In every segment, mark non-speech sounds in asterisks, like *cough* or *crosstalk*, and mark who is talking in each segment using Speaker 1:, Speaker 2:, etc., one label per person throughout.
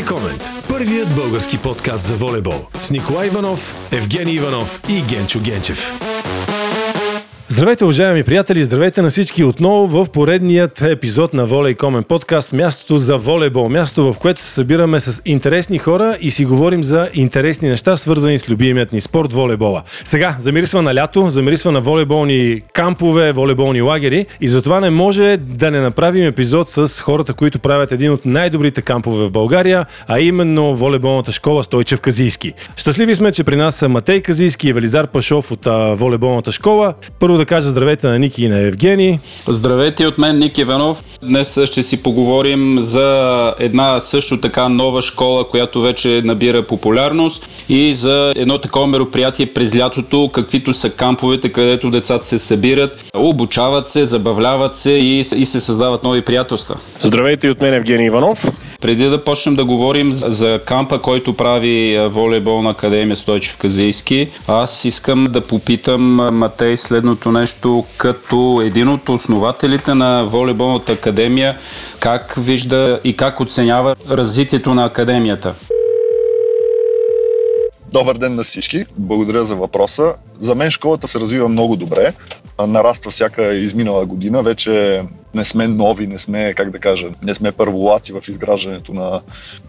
Speaker 1: И комент. Първият български подкаст за волейбол. С Николай Иванов, Евгений Иванов и Генчо Генчев. Здравейте, уважаеми приятели! Здравейте на всички отново в поредният епизод на Воля Комен подкаст. Мястото за волейбол. Място, в което се събираме с интересни хора и си говорим за интересни неща, свързани с любимият ни спорт волейбола. Сега, замирисва на лято, замирисва на волейболни кампове, волейболни лагери и затова не може да не направим епизод с хората, които правят един от най-добрите кампове в България, а именно волейболната школа Стойчев Казийски. Щастливи сме, че при нас са Матей Казийски и Велизар Пашов от волейболната школа. Първо да кажа здравейте на Ники и на Евгений.
Speaker 2: Здравейте от мен, Ник Иванов. Днес ще си поговорим за една също така нова школа, която вече набира популярност и за едно такова мероприятие през лятото, каквито са камповете, където децата се събират, обучават се, забавляват се и, и се създават нови приятелства.
Speaker 3: Здравейте от мен, Евгений Иванов.
Speaker 2: Преди да почнем да говорим за кампа, който прави волейболна академия Стойчев Казийски, аз искам да попитам Матей следното нещо, като един от основателите на волейболната академия, как вижда и как оценява развитието на академията?
Speaker 4: Добър ден на всички. Благодаря за въпроса. За мен школата се развива много добре. Нараства всяка изминала година. Вече не сме нови, не сме, как да кажа, не сме първолаци в изграждането на,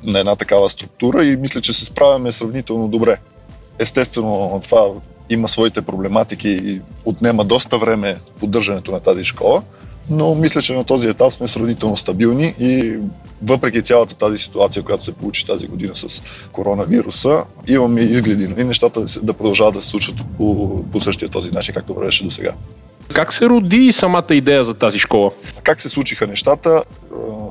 Speaker 4: на една такава структура и мисля, че се справяме сравнително добре. Естествено, това има своите проблематики и отнема доста време поддържането на тази школа, но мисля, че на този етап сме сравнително стабилни и въпреки цялата тази ситуация, която се получи тази година с коронавируса, имаме изгледи нали, нещата да продължават да се случват по, по същия този начин, както вървеше до сега.
Speaker 3: Как се роди самата идея за тази школа?
Speaker 4: Как се случиха нещата?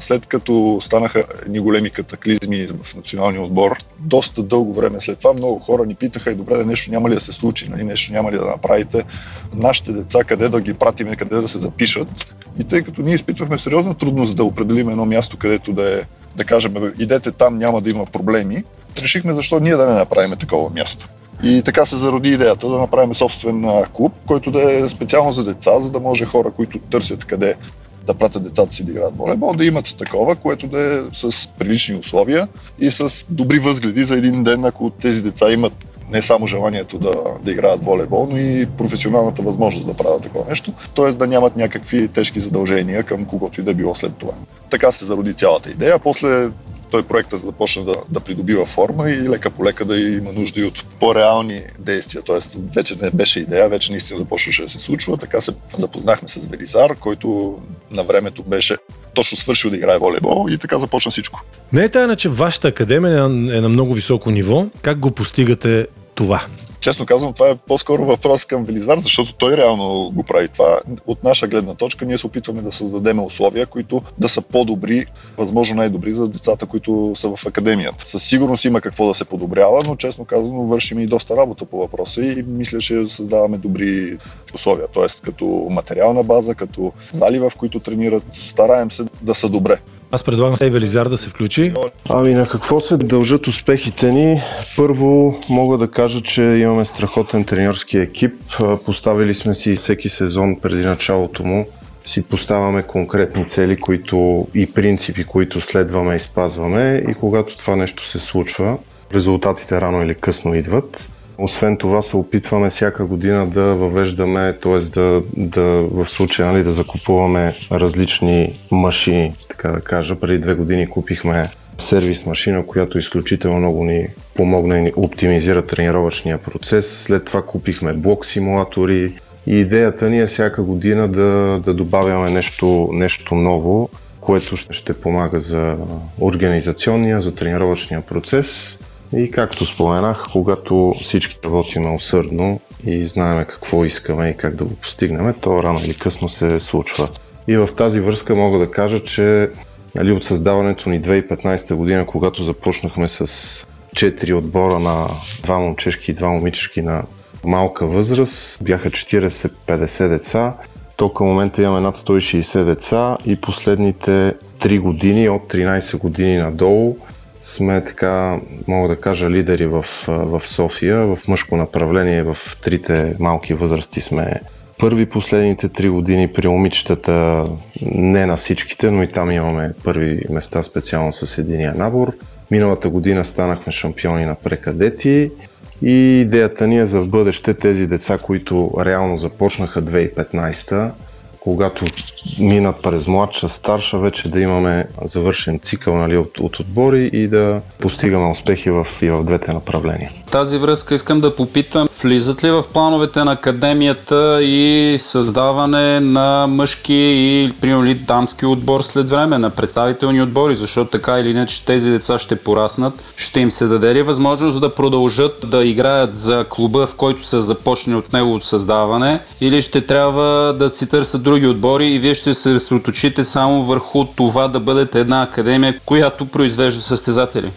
Speaker 4: След като станаха едни големи катаклизми в националния отбор, доста дълго време след това много хора ни питаха и добре, да нещо няма ли да се случи, нали? нещо няма ли да направите, нашите деца къде да ги пратиме, къде да се запишат. И тъй като ние изпитвахме сериозна трудност да определим едно място, където да е, да кажем, идете там, няма да има проблеми, решихме защо ние да не направим такова място. И така се зароди идеята да направим собствен клуб, който да е специално за деца, за да може хора, които търсят къде да пратят децата си да играят волейбол, да имат такова, което да е с прилични условия и с добри възгледи за един ден, ако тези деца имат не само желанието да, да играят волейбол, но и професионалната възможност да правят такова нещо, т.е. да нямат някакви тежки задължения към когото и да било след това. Така се зароди цялата идея. После той проекта започна да, да придобива форма и лека по лека да има нужда и от по-реални действия. Тоест, вече не беше идея, вече наистина започваше да се случва. Така се запознахме с Велизар, който на времето беше точно свършил да играе волейбол и така започна всичко.
Speaker 1: Не е тайна, че вашата академия е на много високо ниво. Как го постигате това?
Speaker 4: Честно казвам, това е по-скоро въпрос към Велизар, защото той реално го прави това. От наша гледна точка ние се опитваме да създадем условия, които да са по-добри, възможно най-добри за децата, които са в академията. Със сигурност има какво да се подобрява, но честно казано вършим и доста работа по въпроса и мисля, че създаваме добри условия. Тоест като материална база, като зали, в които тренират, стараем се да са добре.
Speaker 1: Аз предлагам Сей Велизар да се включи.
Speaker 5: Ами на какво се дължат успехите ни? Първо мога да кажа, че имаме страхотен треньорски екип. Поставили сме си всеки сезон преди началото му си поставяме конкретни цели които и принципи, които следваме и спазваме и когато това нещо се случва, резултатите рано или късно идват. Освен това се опитваме всяка година да въвеждаме, т.е. Да, да, в случая нали, да закупуваме различни машини, така да кажа. Преди две години купихме сервис машина, която изключително много ни помогна и ни оптимизира тренировъчния процес. След това купихме блок симулатори и идеята ни е всяка година да, да добавяме нещо, нещо ново, което ще помага за организационния, за тренировъчния процес и както споменах, когато всички работим усърдно и знаем какво искаме и как да го постигнем, то рано или късно се случва. И в тази връзка мога да кажа, че нали, от създаването ни 2015 година, когато започнахме с 4 отбора на два момчешки и два момичешки на малка възраст, бяха 40-50 деца, то към момента имаме над 160 деца и последните 3 години, от 13 години надолу, сме така, мога да кажа, лидери в, в София. В мъжко направление в трите малки възрасти сме първи последните три години при момичетата, не на всичките, но и там имаме първи места специално с единия набор. Миналата година станахме шампиони на прекадети и идеята ни е за в бъдеще тези деца, които реално започнаха 2015 когато минат през младша, старша, вече да имаме завършен цикъл нали, от, от отбори и да постигаме успехи в, и в двете направления.
Speaker 2: Тази връзка искам да попитам, влизат ли в плановете на академията и създаване на мъжки и примерно дамски отбор след време, на представителни отбори, защото така или иначе тези деца ще пораснат. Ще им се даде ли възможност да продължат да играят за клуба, в който са започнали от неговото създаване или ще трябва да си търсят други отбори и вие ще се съсредоточите само върху това да бъдете една академия, която произвежда състезатели?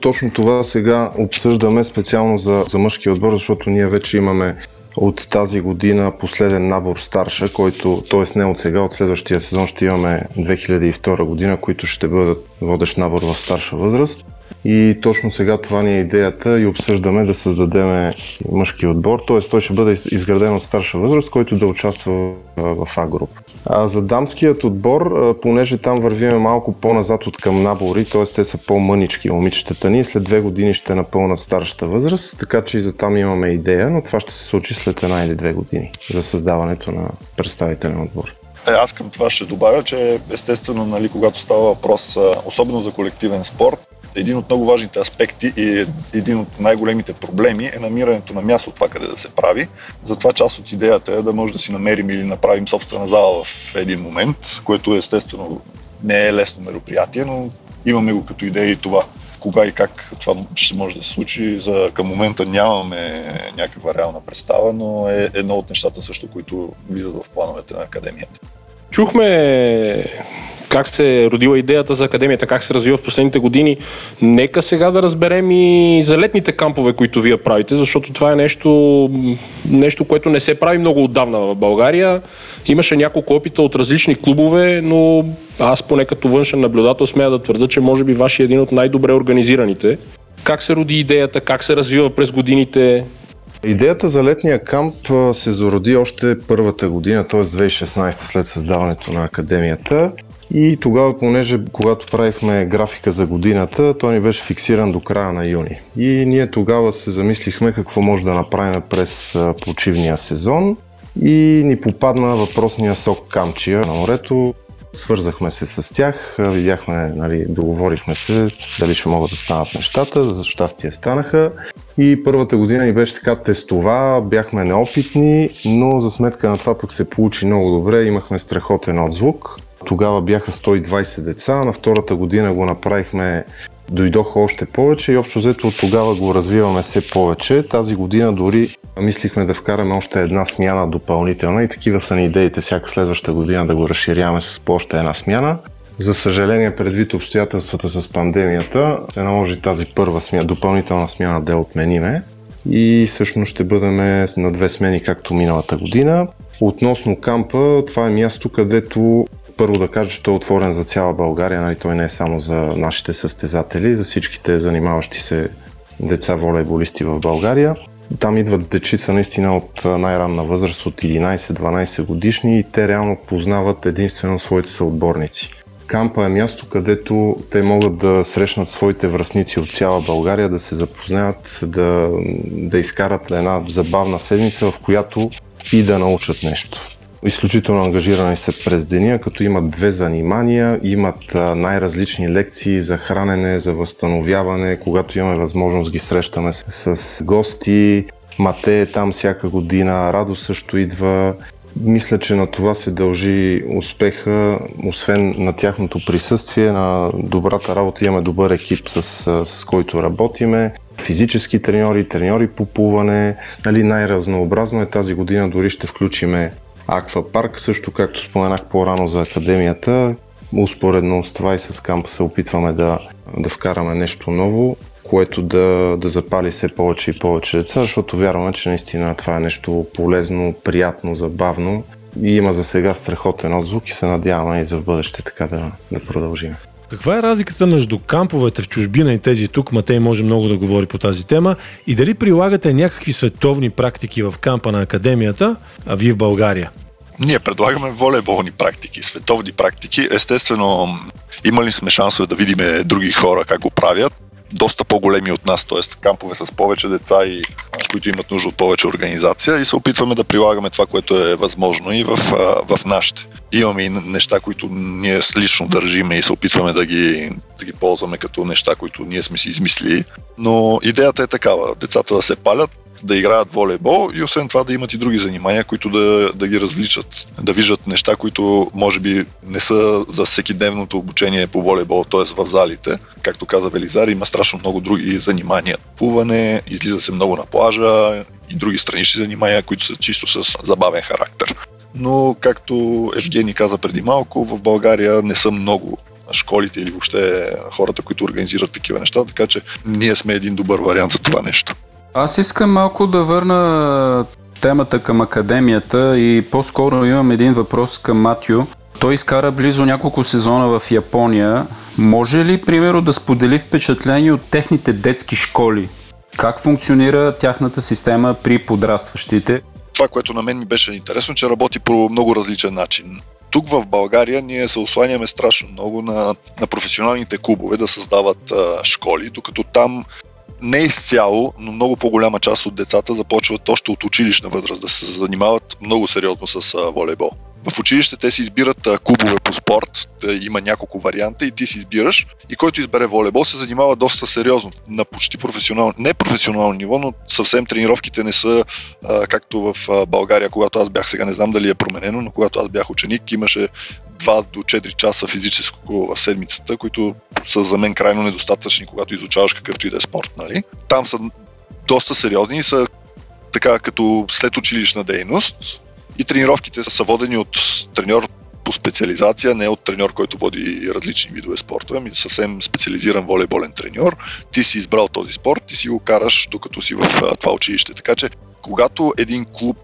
Speaker 5: Точно това сега обсъждаме специално за, за мъжки отбор, защото ние вече имаме от тази година последен набор старша, който, т.е. не от сега, от следващия сезон ще имаме 2002 година, които ще бъдат водещ набор в старша възраст. И точно сега това ни е идеята и обсъждаме да създадем мъжки отбор, т.е. той ще бъде изграден от старша възраст, който да участва в А-груп. А за дамският отбор, понеже там вървиме малко по-назад от към набори, т.е. те са по-мънички момичетата ни, след две години ще напълнат старшата възраст, така че и за там имаме идея, но това ще се случи след една или две години за създаването на представителен отбор.
Speaker 4: Е, аз към това ще добавя, че естествено, нали, когато става въпрос, особено за колективен спорт, един от много важните аспекти и един от най-големите проблеми е намирането на място това къде да се прави. Затова част от идеята е да може да си намерим или направим собствена зала в един момент, което естествено не е лесно мероприятие, но имаме го като идея и това. Кога и как това ще може да се случи, за към момента нямаме някаква реална представа, но е едно от нещата също, които влизат в плановете на академията.
Speaker 3: Чухме как се е родила идеята за академията, как се развива в последните години. Нека сега да разберем и за летните кампове, които вие правите, защото това е нещо, нещо което не се прави много отдавна в България. Имаше няколко опита от различни клубове, но аз поне като външен наблюдател смея да твърда, че може би вашия е един от най-добре организираните. Как се роди идеята, как се развива през годините?
Speaker 5: Идеята за летния камп се зароди още първата година, т.е. 2016 след създаването на академията. И тогава, понеже когато правихме графика за годината, той ни беше фиксиран до края на юни. И ние тогава се замислихме какво може да направим през почивния сезон. И ни попадна въпросния сок Камчия на морето. Свързахме се с тях, видяхме, нали, договорихме се дали ще могат да станат нещата, за щастие станаха. И първата година ни беше така тестова, бяхме неопитни, но за сметка на това пък се получи много добре, имахме страхотен отзвук. Тогава бяха 120 деца, на втората година го направихме дойдоха още повече и общо взето от тогава го развиваме все повече. Тази година дори мислихме да вкараме още една смяна допълнителна и такива са ни идеите всяка следваща година да го разширяваме с по още една смяна. За съжаление, предвид обстоятелствата с пандемията, се наложи тази първа смяна, допълнителна смяна да отмениме и всъщност ще бъдем на две смени, както миналата година. Относно кампа, това е място, където първо да кажа, че той е отворен за цяла България, нали, той не е само за нашите състезатели, за всичките занимаващи се деца волейболисти в България. Там идват дечица наистина от най-ранна възраст, от 11-12 годишни и те реално познават единствено своите съотборници. Кампа е място, където те могат да срещнат своите връзници от цяла България, да се запознаят, да, да изкарат една забавна седмица, в която и да научат нещо. Изключително ангажирани са през деня, като имат две занимания, имат най-различни лекции за хранене, за възстановяване. Когато имаме възможност ги срещаме с, с гости. Мате е там всяка година, Радо също идва. Мисля, че на това се дължи успеха, освен на тяхното присъствие, на добрата работа. Имаме добър екип, с, с който работиме. Физически треньори, треньори по плуване. Нали, най-разнообразно е тази година, дори ще включиме Аквапарк, също както споменах по-рано за академията, успоредно с това и с кампа се опитваме да, да вкараме нещо ново, което да, да запали все повече и повече деца, защото вярваме, че наистина това е нещо полезно, приятно, забавно и има за сега страхотен отзвук и се надяваме и за в бъдеще така да, да продължим.
Speaker 1: Каква е разликата между камповете в чужбина и тези тук? Матей може много да говори по тази тема. И дали прилагате някакви световни практики в кампа на академията, а вие в България?
Speaker 4: Ние предлагаме волейболни практики, световни практики. Естествено, имали сме шансове да видим други хора как го правят. Доста по-големи от нас, т.е. кампове с повече деца и които имат нужда от повече организация и се опитваме да прилагаме това, което е възможно и в, в нашите. Имаме и неща, които ние лично държиме и се опитваме да ги, да ги ползваме като неща, които ние сме си измислили. Но идеята е такава. Децата да се палят, да играят волейбол и освен това да имат и други занимания, които да, да ги развличат, да виждат неща, които може би не са за всекидневното обучение по волейбол, т.е. в залите. Както каза Велизар, има страшно много други занимания. Плуване, излиза се много на плажа и други странични занимания, които са чисто с забавен характер. Но, както Евгений каза преди малко, в България не са много школите или въобще хората, които организират такива неща, така че ние сме един добър вариант за това нещо.
Speaker 2: Аз искам малко да върна темата към академията и по-скоро имам един въпрос към Матю. Той изкара близо няколко сезона в Япония. Може ли, примерно, да сподели впечатление от техните детски школи? Как функционира тяхната система при подрастващите?
Speaker 4: Това, което на мен ми беше интересно, че работи по много различен начин. Тук в България ние се осланяме страшно много на, на професионалните клубове да създават а, школи, докато там не изцяло, но много по-голяма част от децата започват още от училищна възраст да се занимават много сериозно с волейбол. В училище те си избират клубове по спорт, има няколко варианта и ти си избираш. И който избере волейбол се занимава доста сериозно, на почти професионално, не професионално ниво, но съвсем тренировките не са както в България, когато аз бях сега, не знам дали е променено, но когато аз бях ученик, имаше 2 до 4 часа физическо в седмицата, които са за мен крайно недостатъчни, когато изучаваш какъвто и да е спорт. Нали? Там са доста сериозни и са така като след училищна дейност и тренировките са водени от треньор по специализация, не от треньор, който води различни видове спортове, ами съвсем специализиран волейболен треньор. Ти си избрал този спорт, ти си го караш докато си в това училище. Така че, когато един клуб,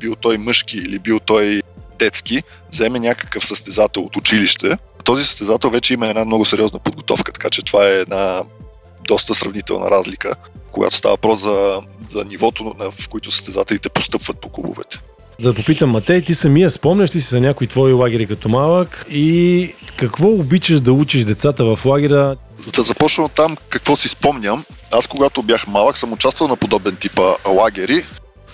Speaker 4: бил той мъжки или бил той детски, вземе някакъв състезател от училище, този състезател вече има една много сериозна подготовка, така че това е една доста сравнителна разлика, когато става въпрос за, за нивото, в което състезателите постъпват по клубовете.
Speaker 1: Да попитам, Матей, ти самия спомняш ли си за някои твои лагери като малък и какво обичаш да учиш децата в лагера?
Speaker 4: Да започна от там какво си спомням. Аз когато бях малък съм участвал на подобен типа лагери.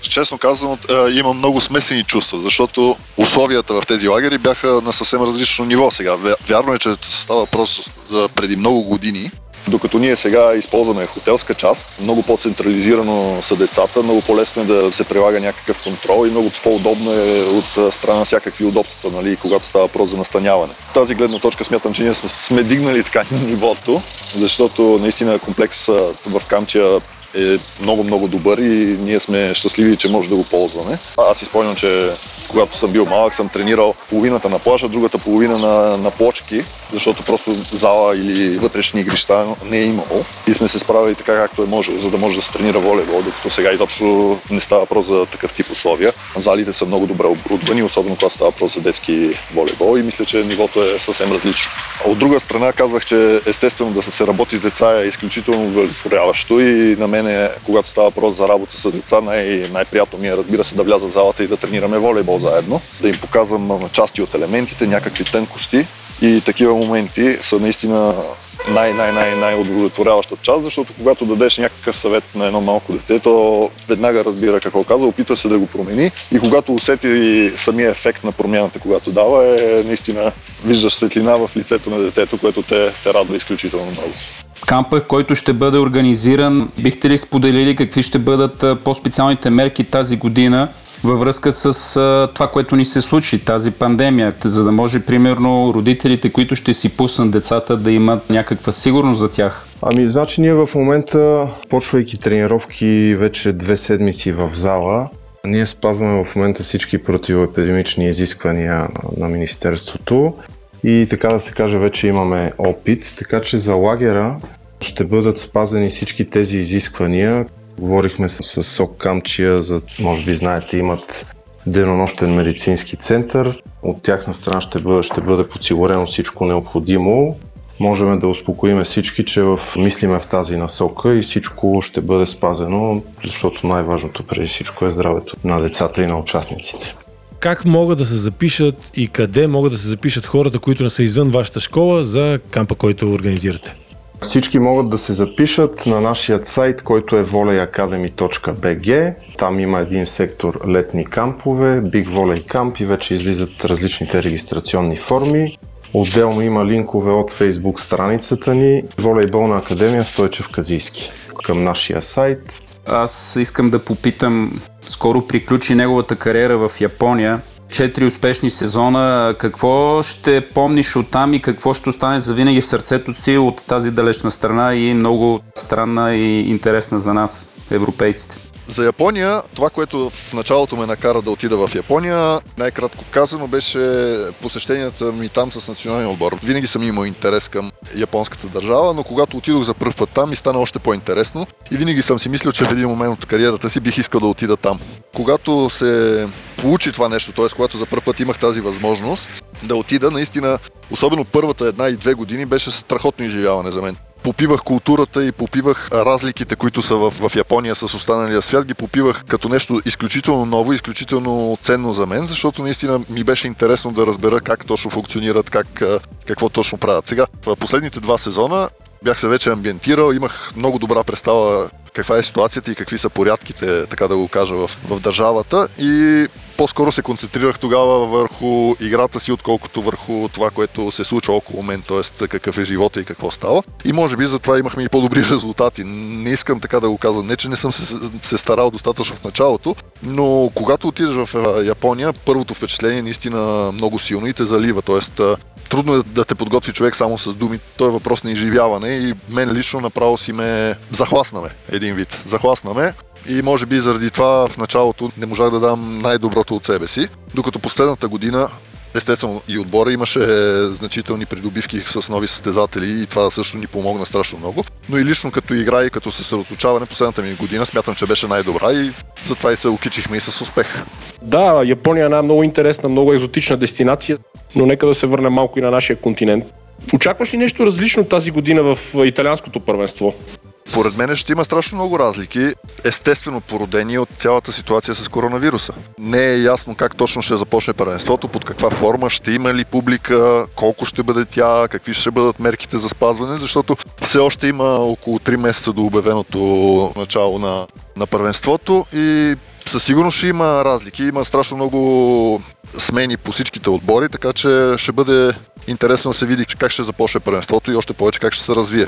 Speaker 4: Честно казано, имам много смесени чувства, защото условията в тези лагери бяха на съвсем различно ниво сега. Вярно е, че става въпрос за преди много години, докато ние сега използваме хотелска част, много по-централизирано са децата, много по-лесно е да се прилага някакъв контрол и много по-удобно е от страна всякакви удобства, нали, когато става въпрос за настаняване. Тази гледна точка смятам, че ние сме, сме дигнали така *laughs* нивото, защото наистина комплекс в Камчия е много-много добър и ние сме щастливи, че може да го ползваме. Аз изпълням, че когато съм бил малък, съм тренирал половината на плажа, другата половина на, на плочки, защото просто зала или вътрешни игрища не е имало. И сме се справили така както е може, за да може да се тренира волейбол, докато сега изобщо не става въпрос за такъв тип условия. Залите са много добре оборудвани, особено когато става въпрос за детски волейбол и мисля, че нивото е съвсем различно. От друга страна казвах, че естествено да се работи с деца е изключително удовлетворяващо и на мен когато става въпрос за работа с деца, най- най-приятно ми е разбира се да вляза в залата и да тренираме волейбол заедно, да им показвам части от елементите, някакви тънкости и такива моменти са наистина най-най-най-най-удовлетворяваща част, защото когато дадеш някакъв съвет на едно малко дете, то веднага разбира какво казва, опитва се да го промени и когато усети самия ефект на промяната, когато дава, е наистина виждаш светлина в лицето на детето, което те, те радва изключително много.
Speaker 2: Кампа, който ще бъде организиран, бихте ли споделили какви ще бъдат по-специалните мерки тази година във връзка с а, това, което ни се случи, тази пандемия, за да може, примерно, родителите, които ще си пуснат децата, да имат някаква сигурност за тях?
Speaker 5: Ами, значи ние в момента, почвайки тренировки вече две седмици в зала, ние спазваме в момента всички противоепидемични изисквания на Министерството и така да се каже, вече имаме опит, така че за лагера ще бъдат спазени всички тези изисквания, Говорихме с, с СОК Камчия, за, може би знаете, имат денонощен медицински център. От тяхна страна ще бъде, ще бъде подсигурено всичко необходимо. можем да успокоиме всички, че в, мислиме в тази насока и всичко ще бъде спазено, защото най-важното преди всичко е здравето на децата и на участниците.
Speaker 1: Как могат да се запишат и къде могат да се запишат хората, които не са извън вашата школа за кампа, който организирате?
Speaker 5: Всички могат да се запишат на нашия сайт, който е volleyacademy.bg. Там има един сектор летни кампове, Big Volley Camp и вече излизат различните регистрационни форми. Отделно има линкове от Facebook страницата ни Волейболна академия Стойчев Казийски към нашия сайт.
Speaker 2: Аз искам да попитам, скоро приключи неговата кариера в Япония. Четири успешни сезона. Какво ще помниш от там и какво ще остане за винаги в сърцето си от тази далечна страна и много странна и интересна за нас, европейците?
Speaker 4: За Япония, това, което в началото ме накара да отида в Япония, най-кратко казано, беше посещенията ми там с националния отбор. Винаги съм имал интерес към японската държава, но когато отидох за първ път там, ми стана още по-интересно и винаги съм си мислил, че в един момент от кариерата си бих искал да отида там. Когато се получи това нещо, т.е. когато за първ път имах тази възможност да отида, наистина, особено първата една и две години беше страхотно изживяване за мен попивах културата и попивах разликите, които са в, в Япония с останалия свят, ги попивах като нещо изключително ново, изключително ценно за мен, защото наистина ми беше интересно да разбера как точно функционират, как, какво точно правят. Сега, в последните два сезона бях се вече амбиентирал, имах много добра представа каква е ситуацията и какви са порядките, така да го кажа, в, в държавата и по-скоро се концентрирах тогава върху играта си, отколкото върху това, което се случва около мен, т.е. какъв е живота и какво става. И може би затова имахме и по-добри *laughs* резултати. Не искам така да го казвам. Не, че не съм се, се старал достатъчно в началото, но когато отидеш в Япония, първото впечатление е наистина много силно и те залива. Тоест, трудно е да те подготви човек само с думи. То е въпрос на изживяване и мен лично направо си ме захласнаме един вид. Захласнаме и може би заради това в началото не можах да дам най-доброто от себе си, докато последната година Естествено и отбора имаше значителни придобивки с нови състезатели и това също ни помогна страшно много. Но и лично като игра и като съсредоточаване последната ми година смятам, че беше най-добра и затова и се окичихме и с успех.
Speaker 3: Да, Япония е една много интересна, много екзотична дестинация, но нека да се върнем малко и на нашия континент. Очакваш ли нещо различно тази година в италианското първенство?
Speaker 4: Поред мен ще има страшно много разлики, естествено породени от цялата ситуация с коронавируса. Не е ясно как точно ще започне първенството, под каква форма, ще има ли публика, колко ще бъде тя, какви ще бъдат мерките за спазване, защото все още има около 3 месеца до обявеното начало на, на първенството и със сигурност ще има разлики. Има страшно много смени по всичките отбори, така че ще бъде интересно да се види как ще започне първенството и още повече как ще се развие.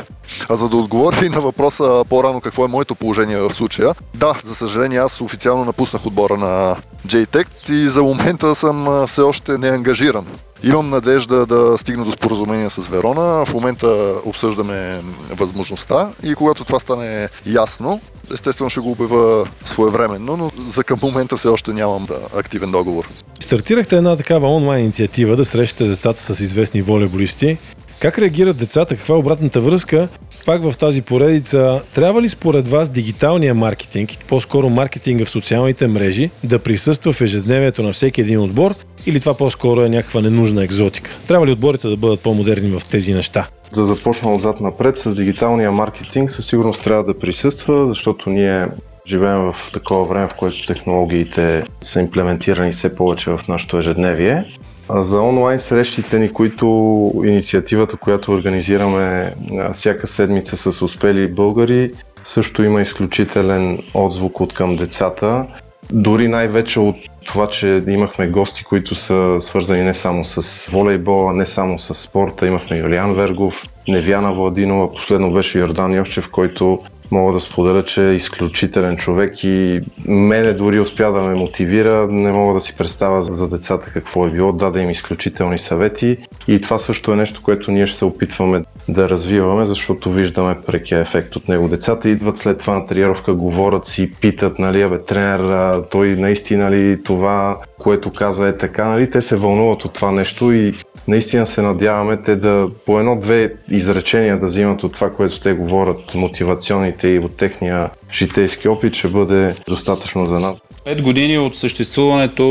Speaker 4: А за да отговоря и на въпроса по-рано какво е моето положение в случая, да, за съжаление аз официално напуснах отбора на JTEC и за момента съм все още неангажиран. Имам надежда да стигна до споразумение с Верона. В момента обсъждаме възможността и когато това стане ясно, естествено ще го обява своевременно, но за към момента все още нямам да, активен договор.
Speaker 1: Стартирахте една такава онлайн инициатива да срещате децата с известни волейболисти. Как реагират децата? Каква е обратната връзка? Пак в тази поредица, трябва ли според вас дигиталния маркетинг, по-скоро маркетинга в социалните мрежи, да присъства в ежедневието на всеки един отбор или това по-скоро е някаква ненужна екзотика? Трябва ли отборите да бъдат по-модерни в тези неща?
Speaker 5: Да започна отзад напред с дигиталния маркетинг със сигурност трябва да присъства, защото ние живеем в такова време, в което технологиите са имплементирани все повече в нашето ежедневие. А за онлайн срещите ни, които инициативата, която организираме всяка седмица с успели българи, също има изключителен отзвук от към децата. Дори най-вече от това, че имахме гости, които са свързани не само с волейбола, не само с спорта. Имахме Юлиан Вергов, Невяна Владинова, последно беше Йордан Йовчев, който мога да споделя, че е изключителен човек и мене дори успя да ме мотивира. Не мога да си представя за децата какво е било. Даде им изключителни съвети и това също е нещо, което ние ще се опитваме да развиваме, защото виждаме прекия ефект от него. Децата идват след това на тренировка, говорят си, питат, нали, абе, тренер, той наистина ли това, което каза е така, нали, те се вълнуват от това нещо и наистина се надяваме те да по едно-две изречения да взимат от това, което те говорят, мотивационните и от техния житейски опит, ще бъде достатъчно за нас.
Speaker 2: Пет години от съществуването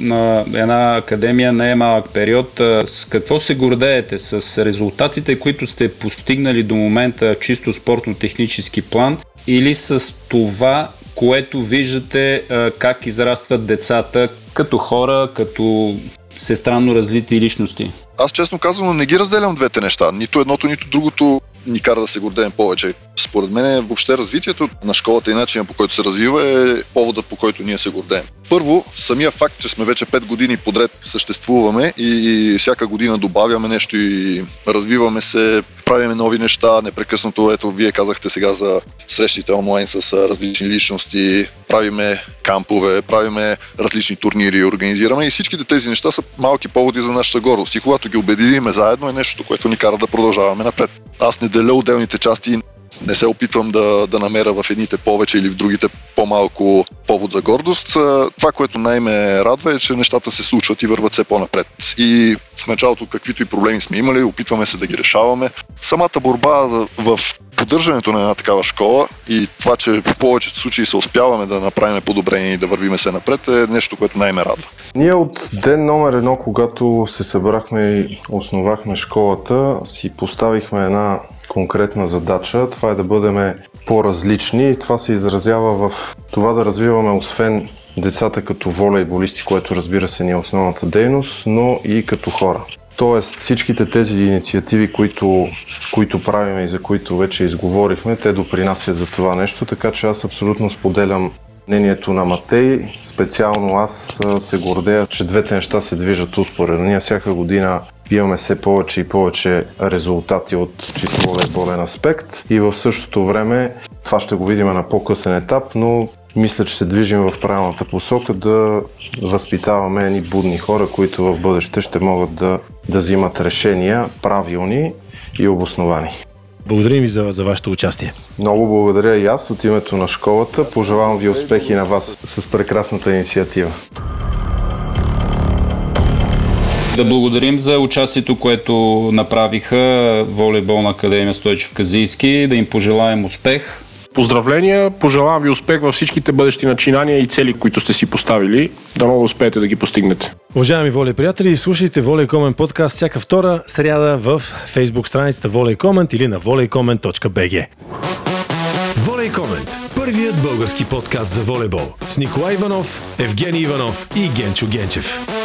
Speaker 2: на една академия не е малък период. С какво се гордеете? С резултатите, които сте постигнали до момента чисто спортно-технически план или с това, което виждате как израстват децата като хора, като всестранно развити личности?
Speaker 4: Аз честно казвам, не ги разделям двете неща. Нито едното, нито другото ни кара да се гордеем повече. Според мен въобще развитието на школата и начинът по който се развива е поводът по който ние се гордеем. Първо, самия факт, че сме вече 5 години подред съществуваме и всяка година добавяме нещо и развиваме се, правиме нови неща, непрекъснато, ето вие казахте сега за срещите онлайн с различни личности, правиме кампове, правиме различни турнири, организираме и всичките тези неща са малки поводи за нашата гордост и когато ги обединиме заедно е нещо, което ни кара да продължаваме напред. Аз не деля отделните части не се опитвам да, да намеря в едните повече или в другите по-малко повод за гордост. Това, което най-ме радва е, че нещата се случват и върват все по-напред. И в началото, каквито и проблеми сме имали, опитваме се да ги решаваме. Самата борба в поддържането на една такава школа и това, че в повечето случаи се успяваме да направим подобрение и да вървиме се напред е нещо, което най-ме радва.
Speaker 5: Ние от ден номер едно, когато се събрахме и основахме школата, си поставихме една конкретна задача. Това е да бъдем по-различни това се изразява в това да развиваме освен децата като волейболисти, което разбира се ни е основната дейност, но и като хора. Тоест всичките тези инициативи, които, които правим и за които вече изговорихме, те допринасят за това нещо, така че аз абсолютно споделям мнението на Матей. Специално аз се гордея, че двете неща се движат успоредно. Ние всяка година имаме все повече и повече резултати от чисто волейболен аспект и в същото време това ще го видим на по-късен етап, но мисля, че се движим в правилната посока да възпитаваме едни будни хора, които в бъдеще ще могат да, да взимат решения правилни и обосновани.
Speaker 1: Благодарим ви за, за вашето участие.
Speaker 5: Много благодаря и аз от името на школата. Пожелавам ви успехи на вас с прекрасната инициатива.
Speaker 2: Да благодарим за участието, което направиха Волейболна академия Стойчев Казийски, да им пожелаем успех.
Speaker 3: Поздравления, пожелавам ви успех във всичките бъдещи начинания и цели, които сте си поставили. Да много успеете да ги постигнете.
Speaker 1: Уважаеми Волей приятели, слушайте Волейкомен подкаст всяка втора сряда в фейсбук страницата Волейкомент или на voleycomment.bg. Волейкомент – първият български подкаст за волейбол с Николай Иванов, Евгений Иванов и Генчо Генчев.